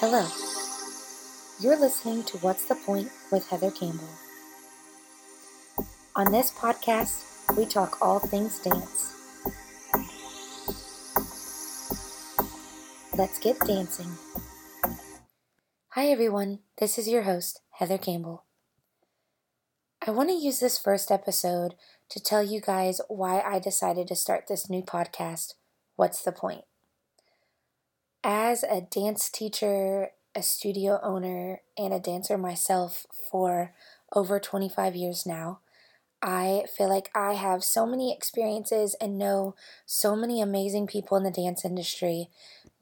Hello. You're listening to What's the Point with Heather Campbell. On this podcast, we talk all things dance. Let's get dancing. Hi, everyone. This is your host, Heather Campbell. I want to use this first episode to tell you guys why I decided to start this new podcast, What's the Point? As a dance teacher, a studio owner, and a dancer myself for over 25 years now, I feel like I have so many experiences and know so many amazing people in the dance industry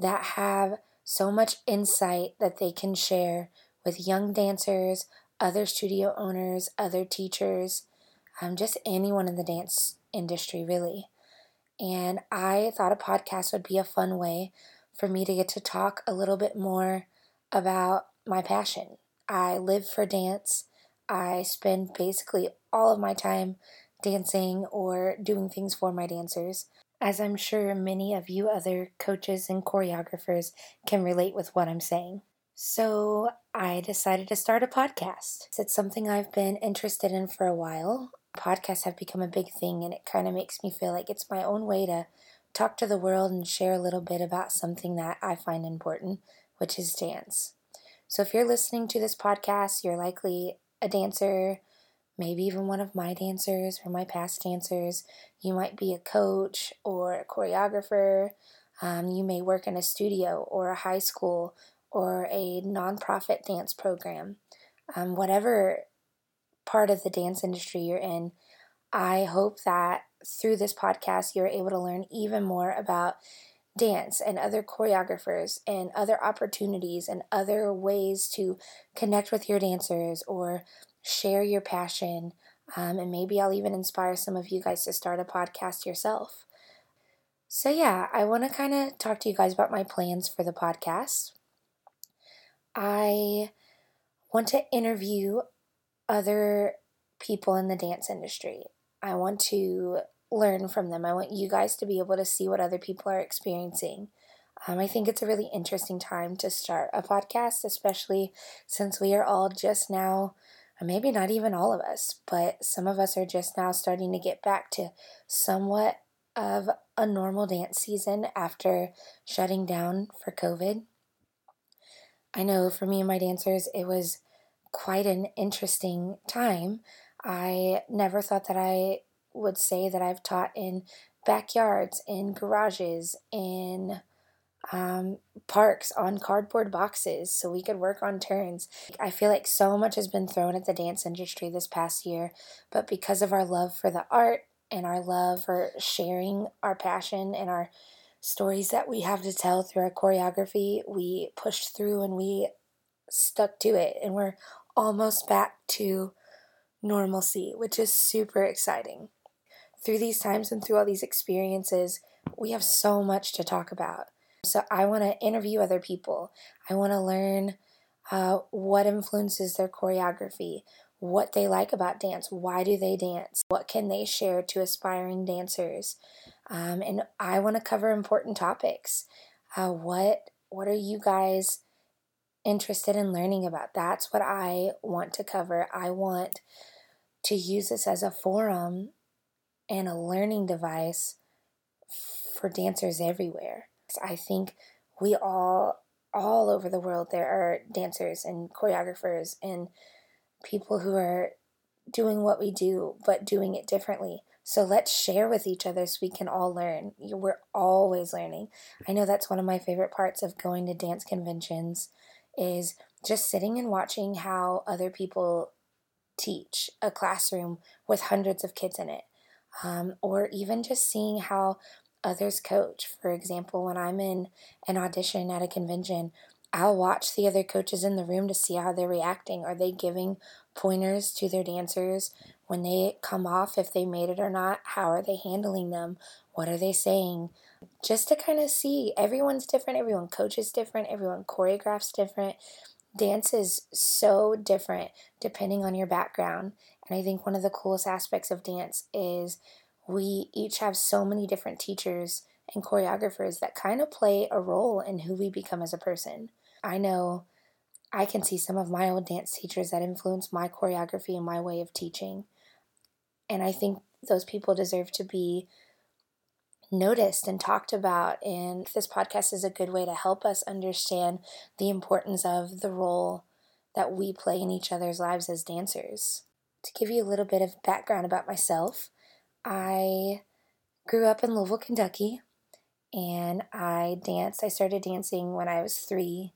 that have so much insight that they can share with young dancers, other studio owners, other teachers, um, just anyone in the dance industry, really. And I thought a podcast would be a fun way for me to get to talk a little bit more about my passion. I live for dance. I spend basically all of my time dancing or doing things for my dancers, as I'm sure many of you other coaches and choreographers can relate with what I'm saying. So I decided to start a podcast. It's something I've been interested in for a while. Podcasts have become a big thing, and it kind of makes me feel like it's my own way to talk to the world and share a little bit about something that I find important, which is dance. So if you're listening to this podcast, you're likely a dancer, maybe even one of my dancers or my past dancers. You might be a coach or a choreographer. Um, you may work in a studio or a high school or a nonprofit dance program. Um, whatever part of the dance industry you're in, I hope that through this podcast, you're able to learn even more about dance and other choreographers and other opportunities and other ways to connect with your dancers or share your passion. Um, and maybe I'll even inspire some of you guys to start a podcast yourself. So, yeah, I want to kind of talk to you guys about my plans for the podcast. I want to interview other people in the dance industry. I want to learn from them. I want you guys to be able to see what other people are experiencing. Um, I think it's a really interesting time to start a podcast, especially since we are all just now, maybe not even all of us, but some of us are just now starting to get back to somewhat of a normal dance season after shutting down for COVID. I know for me and my dancers, it was quite an interesting time. I never thought that I would say that I've taught in backyards, in garages, in um, parks on cardboard boxes so we could work on turns. I feel like so much has been thrown at the dance industry this past year, but because of our love for the art and our love for sharing our passion and our stories that we have to tell through our choreography, we pushed through and we stuck to it, and we're almost back to normalcy, which is super exciting through these times and through all these experiences, we have so much to talk about. So I want to interview other people. I want to learn uh, what influences their choreography, what they like about dance, why do they dance, what can they share to aspiring dancers, um, and I want to cover important topics. Uh, what what are you guys interested in learning about? That's what I want to cover. I want to use this as a forum and a learning device for dancers everywhere. I think we all, all over the world, there are dancers and choreographers and people who are doing what we do, but doing it differently. So let's share with each other so we can all learn. We're always learning. I know that's one of my favorite parts of going to dance conventions is just sitting and watching how other people teach a classroom with hundreds of kids in it um, or even just seeing how others coach. For example, when I'm in an audition at a convention, I'll watch the other coaches in the room to see how they're reacting. Are they giving pointers to their dancers when they come off, if they made it or not? How are they handling them? What are they saying? Just to kind of see everyone's different, everyone coaches different, everyone choreographs different. Dance is so different depending on your background. And I think one of the coolest aspects of dance is we each have so many different teachers and choreographers that kind of play a role in who we become as a person. I know I can see some of my old dance teachers that influenced my choreography and my way of teaching. And I think those people deserve to be noticed and talked about. And this podcast is a good way to help us understand the importance of the role that we play in each other's lives as dancers. To give you a little bit of background about myself, I grew up in Louisville, Kentucky, and I danced. I started dancing when I was three,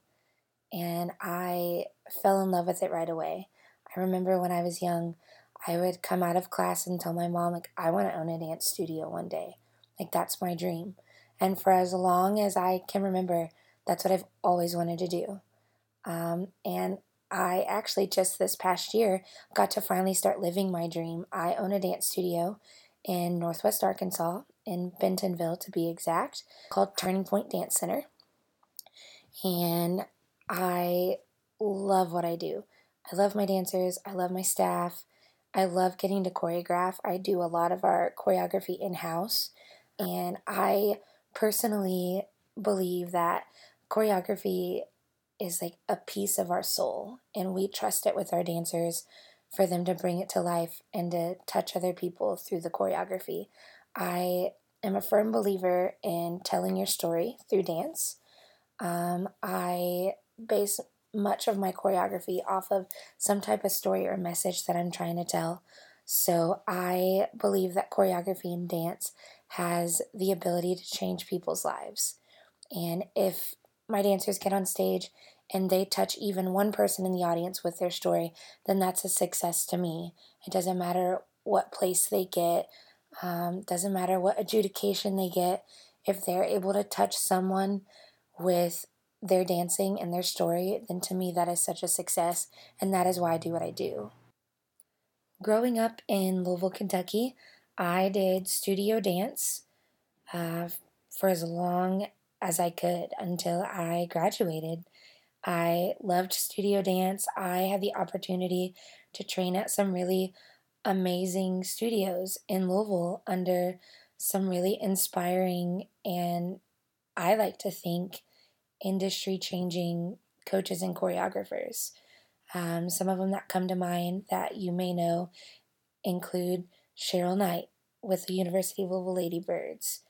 and I fell in love with it right away. I remember when I was young, I would come out of class and tell my mom, like, I want to own a dance studio one day. Like, that's my dream. And for as long as I can remember, that's what I've always wanted to do. Um, and I actually just this past year got to finally start living my dream. I own a dance studio in Northwest Arkansas, in Bentonville to be exact, called Turning Point Dance Center. And I love what I do. I love my dancers, I love my staff, I love getting to choreograph. I do a lot of our choreography in house. And I personally believe that choreography is like a piece of our soul, and we trust it with our dancers for them to bring it to life and to touch other people through the choreography. I am a firm believer in telling your story through dance. Um, I base much of my choreography off of some type of story or message that I'm trying to tell. So I believe that choreography and dance has the ability to change people's lives. And if my dancers get on stage and they touch even one person in the audience with their story, then that's a success to me. It doesn't matter what place they get, um, doesn't matter what adjudication they get. If they're able to touch someone with their dancing and their story, then to me that is such a success, and that is why I do what I do. Growing up in Louisville, Kentucky, I did studio dance uh, for as long as I could until I graduated. I loved studio dance. I had the opportunity to train at some really amazing studios in Louisville under some really inspiring and I like to think industry changing coaches and choreographers. Um, some of them that come to mind that you may know include Cheryl Knight with the University of Louisville Ladybirds,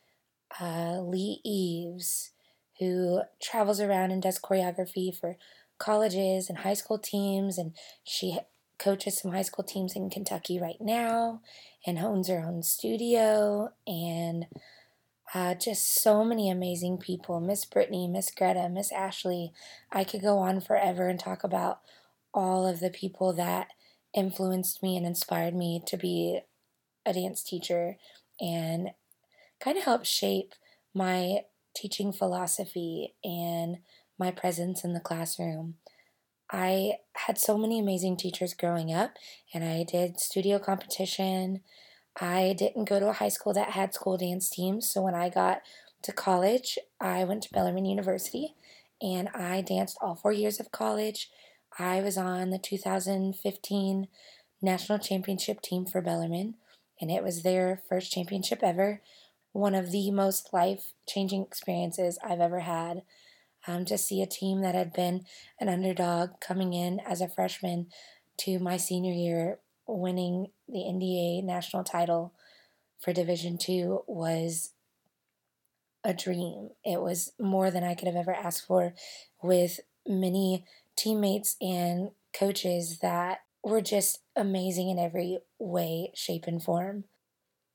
uh, Lee Eves, who travels around and does choreography for colleges and high school teams, and she coaches some high school teams in Kentucky right now and owns her own studio and uh, just so many amazing people Miss Brittany, Miss Greta, Miss Ashley. I could go on forever and talk about all of the people that influenced me and inspired me to be a dance teacher and kind of helped shape my teaching philosophy and my presence in the classroom. I had so many amazing teachers growing up, and I did studio competition. I didn't go to a high school that had school dance teams, so when I got to college, I went to Bellarmine University and I danced all four years of college. I was on the 2015 national championship team for Bellarmine, and it was their first championship ever. One of the most life changing experiences I've ever had. Um, to see a team that had been an underdog coming in as a freshman to my senior year, winning the NDA national title for Division Two was a dream. It was more than I could have ever asked for, with many teammates and coaches that were just amazing in every way, shape, and form.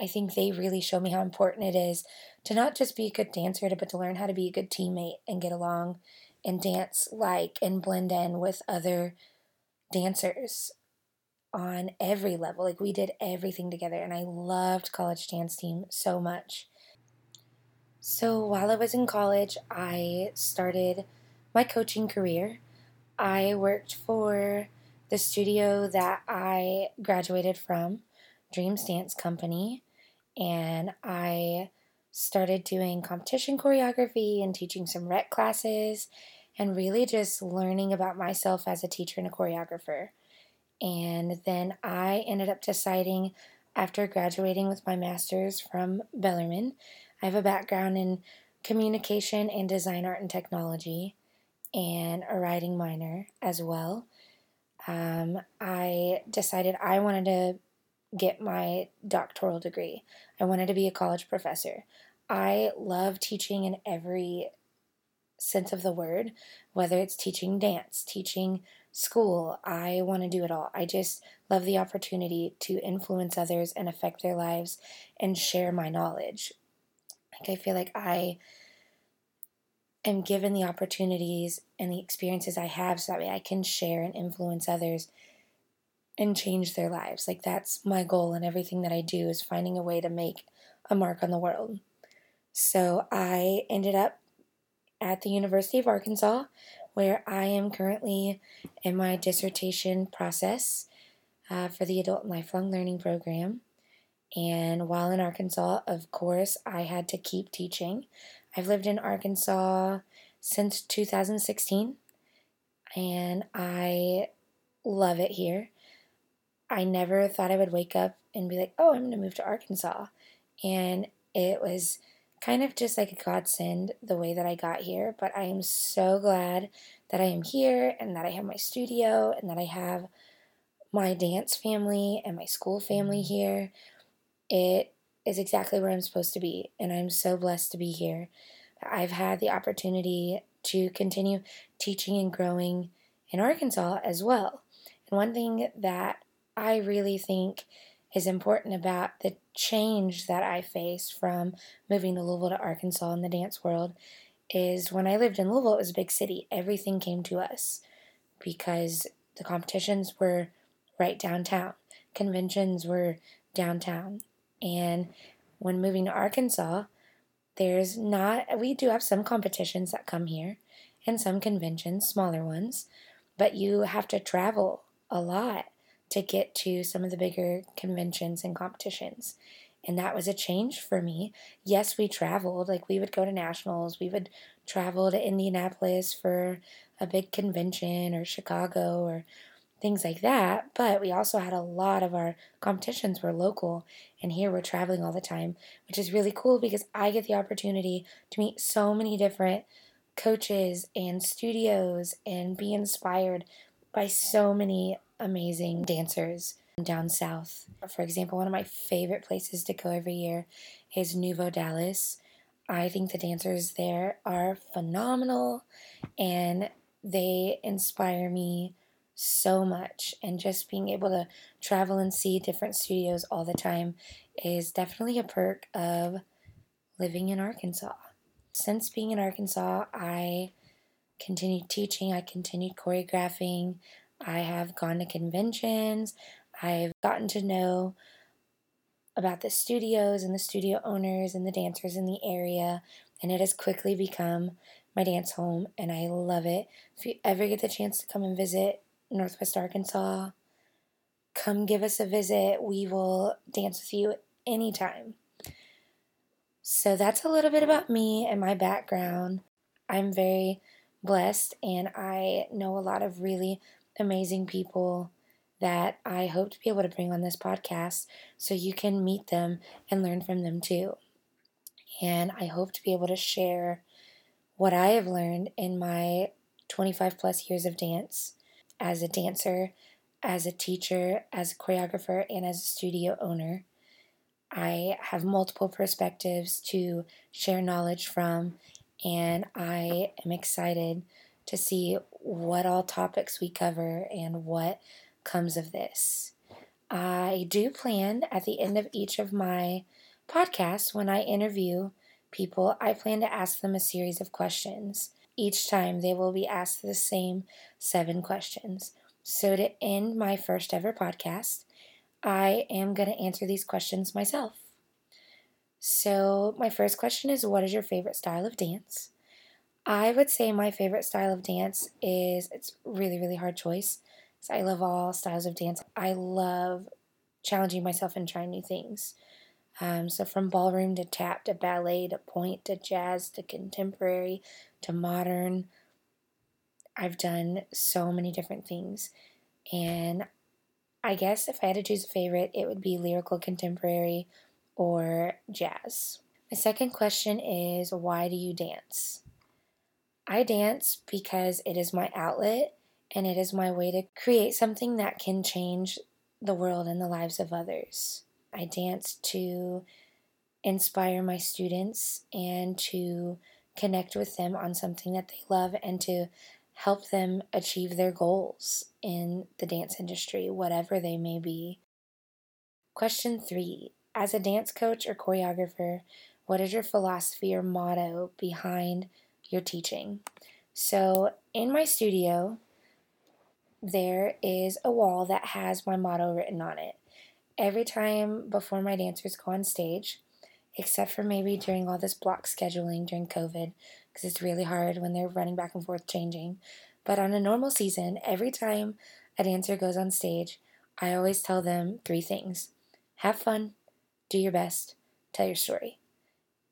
I think they really show me how important it is to not just be a good dancer, but to learn how to be a good teammate and get along and dance like and blend in with other dancers on every level. Like we did everything together, and I loved college dance team so much. So while I was in college, I started my coaching career. I worked for the studio that I graduated from, Dreams Dance Company, and I started doing competition choreography and teaching some rec classes and really just learning about myself as a teacher and a choreographer. And then I ended up deciding after graduating with my master's from Bellarmine, I have a background in communication and design art and technology. and a writing minor as well. Um, I decided I wanted to get my doctoral degree. I wanted to be a college professor. I love teaching in every sense of the word, whether it's teaching dance, teaching school. I want to do it all. I just love the opportunity to influence others and affect their lives and share my knowledge. Like, I feel like I am given the opportunities and the experiences I have so that way I can share and influence others and change their lives. Like, that's my goal and everything that I do is finding a way to make a mark on the world. So I ended up at the University of Arkansas, where I am currently in my dissertation process uh, for the Adult and Lifelong Learning Program. And while in Arkansas, of course, I had to keep teaching. I've lived in Arkansas since 2016, and I love it here. I never thought I would wake up and be like, oh, I'm going to move to Arkansas. And it was kind of just like a godsend the way that I got here, but I am so glad that I am here and that I have my studio and that I have my dance family and my school family mm-hmm. here. It is exactly where I'm supposed to be, and I'm so blessed to be here. I've had the opportunity to continue teaching and growing in Arkansas as well. And one thing that I really think is important about the change that I face from moving to Louisville to Arkansas in the dance world is when I lived in Louisville, it was a big city. Everything came to us because the competitions were right downtown, conventions were downtown. And when moving to Arkansas, there's not, we do have some competitions that come here and some conventions, smaller ones, but you have to travel a lot to get to some of the bigger conventions and competitions. And that was a change for me. Yes, we traveled. Like we would go to nationals, we would travel to Indianapolis for a big convention or Chicago or things like that. But we also had a lot of our competitions were local. And here we're traveling all the time, which is really cool because I get the opportunity to meet so many different coaches and studios and be inspired by so many amazing dancers down south. For example, one of my favorite places to go every year is Nuvo Dallas. I think the dancers there are phenomenal and they inspire me so much. And just being able to travel and see different studios all the time is definitely a perk of living in Arkansas. Since being in Arkansas, I continued teaching, I continued choreographing, I have gone to conventions. I've gotten to know about the studios and the studio owners and the dancers in the area, and it has quickly become my dance home, and I love it. If you ever get the chance to come and visit Northwest Arkansas, come give us a visit. We will dance with you anytime. So that's a little bit about me and my background. I'm very blessed and I know a lot of really amazing people that I hope to be able to bring on this podcast so you can meet them and learn from them too. And I hope to be able to share what I have learned in my 25 plus years of dance as a dancer, as a teacher, as a choreographer, and as a studio owner. I have multiple perspectives to share knowledge from, and I am excited to see what all topics we cover and what comes of this. I do plan at the end of each of my podcasts, when I interview people, I plan to ask them a series of questions. Each time they will be asked the same seven questions. So, to end my first ever podcast, I am going to answer these questions myself. So, my first question is What is your favorite style of dance? I would say my favorite style of dance is it's really really hard choice. So I love all styles of dance. I love challenging myself and trying new things. Um, so from ballroom to tap to ballet to pointe to jazz to contemporary to modern, I've done so many different things. And I guess if I had to choose a favorite, it would be lyrical contemporary or jazz. My second question is why do you dance? I dance because it is my outlet and it is my way to create something that can change the world and the lives of others. I dance to inspire my students and to connect with them on something that they love and to help them achieve their goals in the dance industry, whatever they may be. Question three As a dance coach or choreographer, what is your philosophy or motto behind your teaching? So, in my studio, there is a wall that has my motto written on it. Every time before my dancers go on stage, except for maybe during all this block scheduling during COVID, because it's really hard when they're running back and forth changing. But on a normal season, every time a dancer goes on stage, I always tell them three things have fun, do your best, tell your story.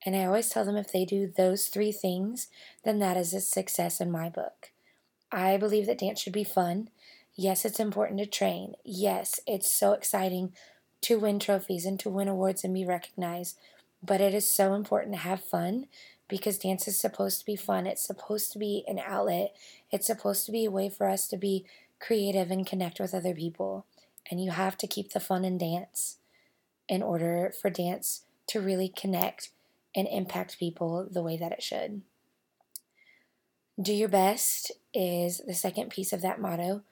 And I always tell them if they do those three things, then that is a success in my book. I believe that dance should be fun. Yes, it's important to train. Yes, it's so exciting to win trophies and to win awards and be recognized. But it is so important to have fun because dance is supposed to be fun. It's supposed to be an outlet. It's supposed to be a way for us to be creative and connect with other people. And you have to keep the fun in dance in order for dance to really connect and impact people the way that it should. Do your best is the second piece of that motto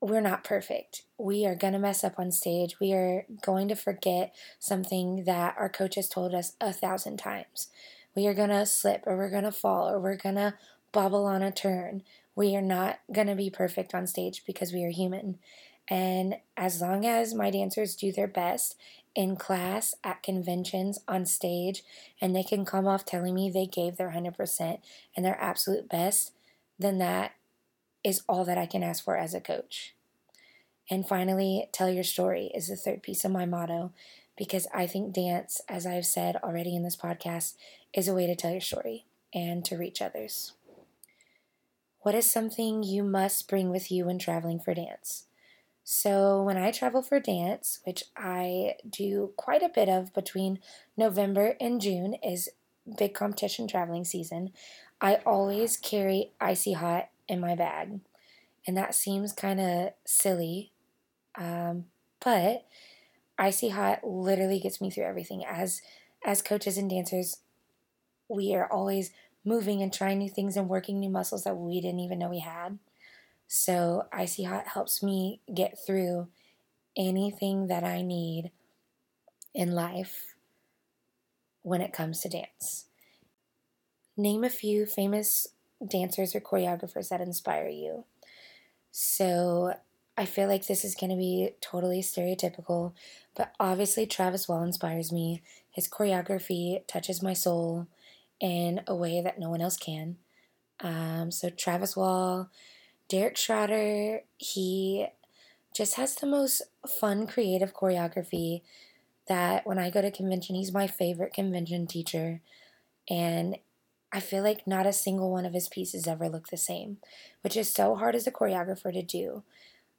we're not perfect. We are going to mess up on stage. We are going to forget something that our coach has told us a thousand times. We are going to slip or we're going to fall or we're going to bobble on a turn. We are not going to be perfect on stage because we are human. And as long as my dancers do their best in class, at conventions, on stage, and they can come off telling me they gave their 100% and their absolute best, then that is all that I can ask for as a coach. And finally, tell your story is the third piece of my motto because I think dance, as I've said already in this podcast, is a way to tell your story and to reach others. What is something you must bring with you when traveling for dance? So, when I travel for dance, which I do quite a bit of between November and June, is big competition traveling season, I always carry icy hot in my bag. And that seems kind of silly. Um, but icy hot literally gets me through everything. As as coaches and dancers, we are always moving and trying new things and working new muscles that we didn't even know we had. So icy hot helps me get through anything that I need in life when it comes to dance. Name a few famous dancers or choreographers that inspire you. So I feel like this is going to be totally stereotypical, but obviously Travis Wall inspires me. His choreography touches my soul in a way that no one else can. Um, so Travis Wall, Derek Schroeder, he just has the most fun, creative choreography that when I go to convention, he's my favorite convention teacher. And I feel like not a single one of his pieces ever look the same, which is so hard as a choreographer to do.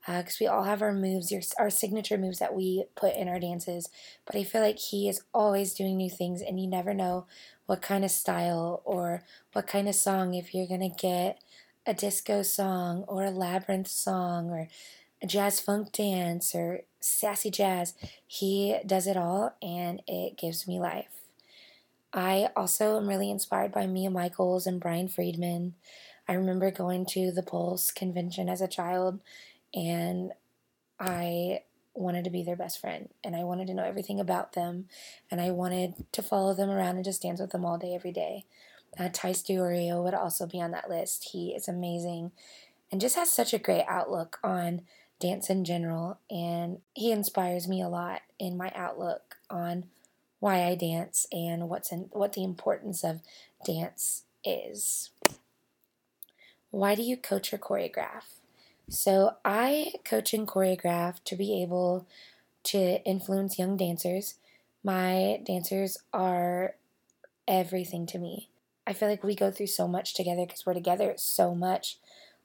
Because uh, we all have our moves, your, our signature moves that we put in our dances. But I feel like he is always doing new things, and you never know what kind of style or what kind of song, if you're going to get a disco song or a labyrinth song or a jazz funk dance or sassy jazz. He does it all, and it gives me life. I also am really inspired by Mia Michaels and Brian Friedman. I remember going to the Pulse convention as a child and I wanted to be their best friend and I wanted to know everything about them and I wanted to follow them around and just dance with them all day, every day. Uh, Tice DiOrio would also be on that list. He is amazing and just has such a great outlook on dance in general and he inspires me a lot in my outlook on why I dance and what's in, what the importance of dance is. Why do you coach or choreograph? So I coach and choreograph to be able to influence young dancers. My dancers are everything to me. I feel like we go through so much together because we're together so much,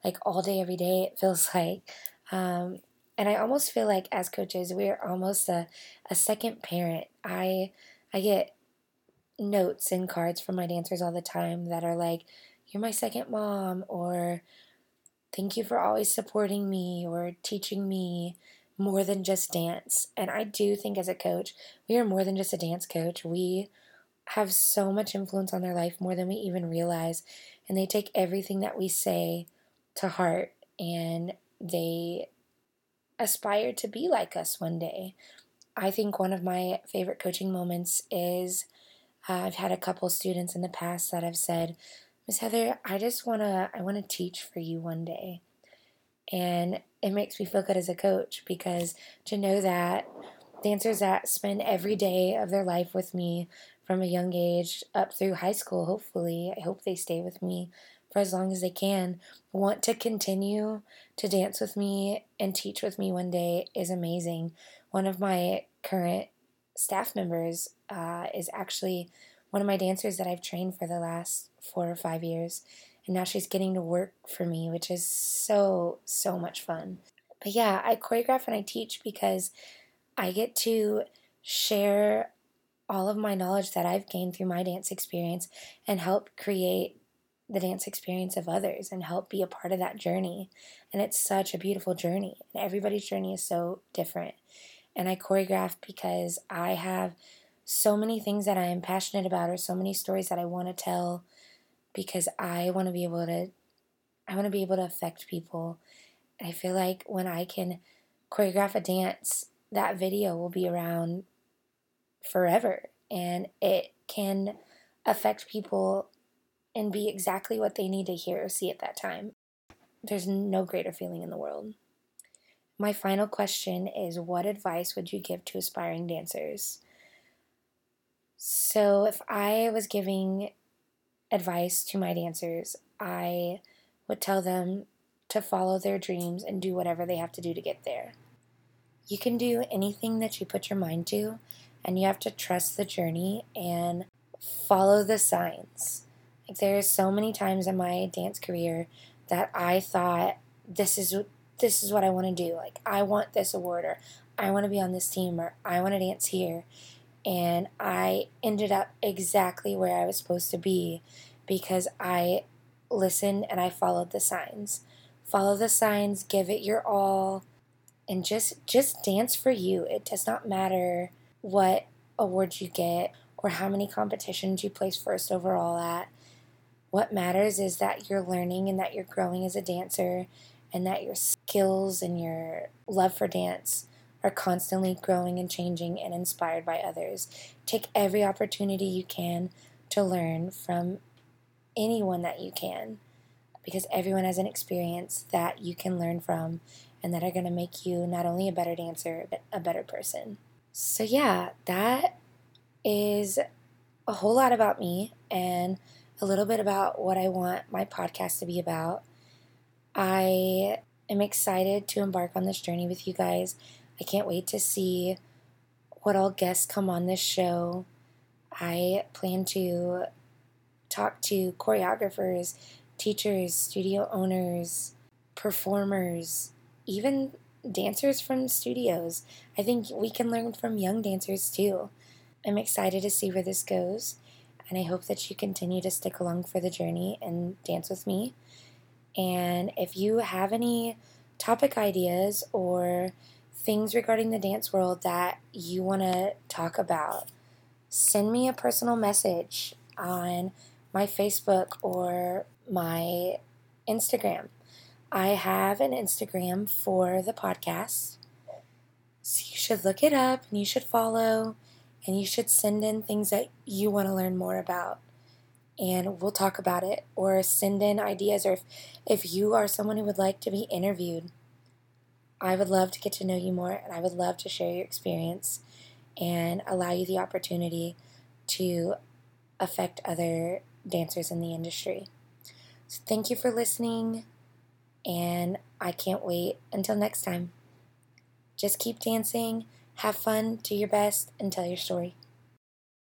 like all day, every day, it feels like. Um, and I almost feel like as coaches, we're almost a, a second parent. I I get notes and cards from my dancers all the time that are like, you're my second mom, or thank you for always supporting me or teaching me more than just dance. And I do think as a coach, we are more than just a dance coach. We have so much influence on their life more than we even realize. And they take everything that we say to heart and they aspire to be like us one day. I think one of my favorite coaching moments is uh, I've had a couple students in the past that have said, Miss Heather, I just want to I want to teach for you one day. And it makes me feel good as a coach because to know that dancers that spend every day of their life with me from a young age up through high school, hopefully, I hope they stay with me for as long as they can, want to continue to dance with me and teach with me one day is amazing. One of my current staff members uh, is actually one of my dancers that I've trained for the last four or five years. And now she's getting to work for me, which is so, so much fun. But yeah, I choreograph and I teach because I get to share all of my knowledge that I've gained through my dance experience and help create the dance experience of others and help be a part of that journey. And it's such a beautiful journey. And everybody's journey is so different. And I choreograph because I have so many things that I am passionate about or so many stories that I want to tell because I want to be able to I want to be able to affect people. And I feel like when I can choreograph a dance, that video will be around forever and it can affect people and be exactly what they need to hear or see at that time. There's no greater feeling in the world. My final question is What advice would you give to aspiring dancers? So, if I was giving advice to my dancers, I would tell them to follow their dreams and do whatever they have to do to get there. You can do anything that you put your mind to, and you have to trust the journey and follow the signs. Like there are so many times in my dance career that I thought this is this is what I want to do. Like I want this award or I want to be on this team or I want to dance here. And I ended up exactly where I was supposed to be because I listened and I followed the signs. Follow the signs, give it your all, and just just dance for you. It does not matter what awards you get or how many competitions you place first overall at. What matters is that you're learning and that you're growing as a dancer and that your skills and your love for dance are constantly growing and changing and inspired by others. Take every opportunity you can to learn from anyone that you can because everyone has an experience that you can learn from and that are going to make you not only a better dancer but a better person. So yeah, that is a whole lot about me and a little bit about what I want my podcast to be about. I am excited to embark on this journey with you guys. I can't wait to see what all guests come on this show. I plan to talk to choreographers, teachers, studio owners, performers, even dancers from studios. I think we can learn from young dancers too. I'm excited to see where this goes and I hope that you continue to stick along for the journey and dance with me. And if you have any topic ideas or things regarding the dance world that you want to talk about, send me a personal message on my Facebook or my Instagram. I have an Instagram for the podcast. So you should look it up and you should follow and you should send in things that you want to learn more about. And we'll talk about it or send in ideas or if, if you are someone who would like to be interviewed i would love to get to know you more and i would love to share your experience and allow you the opportunity to affect other dancers in the industry. So thank you for listening and i can't wait until next time just keep dancing have fun, do your best, and tell your story.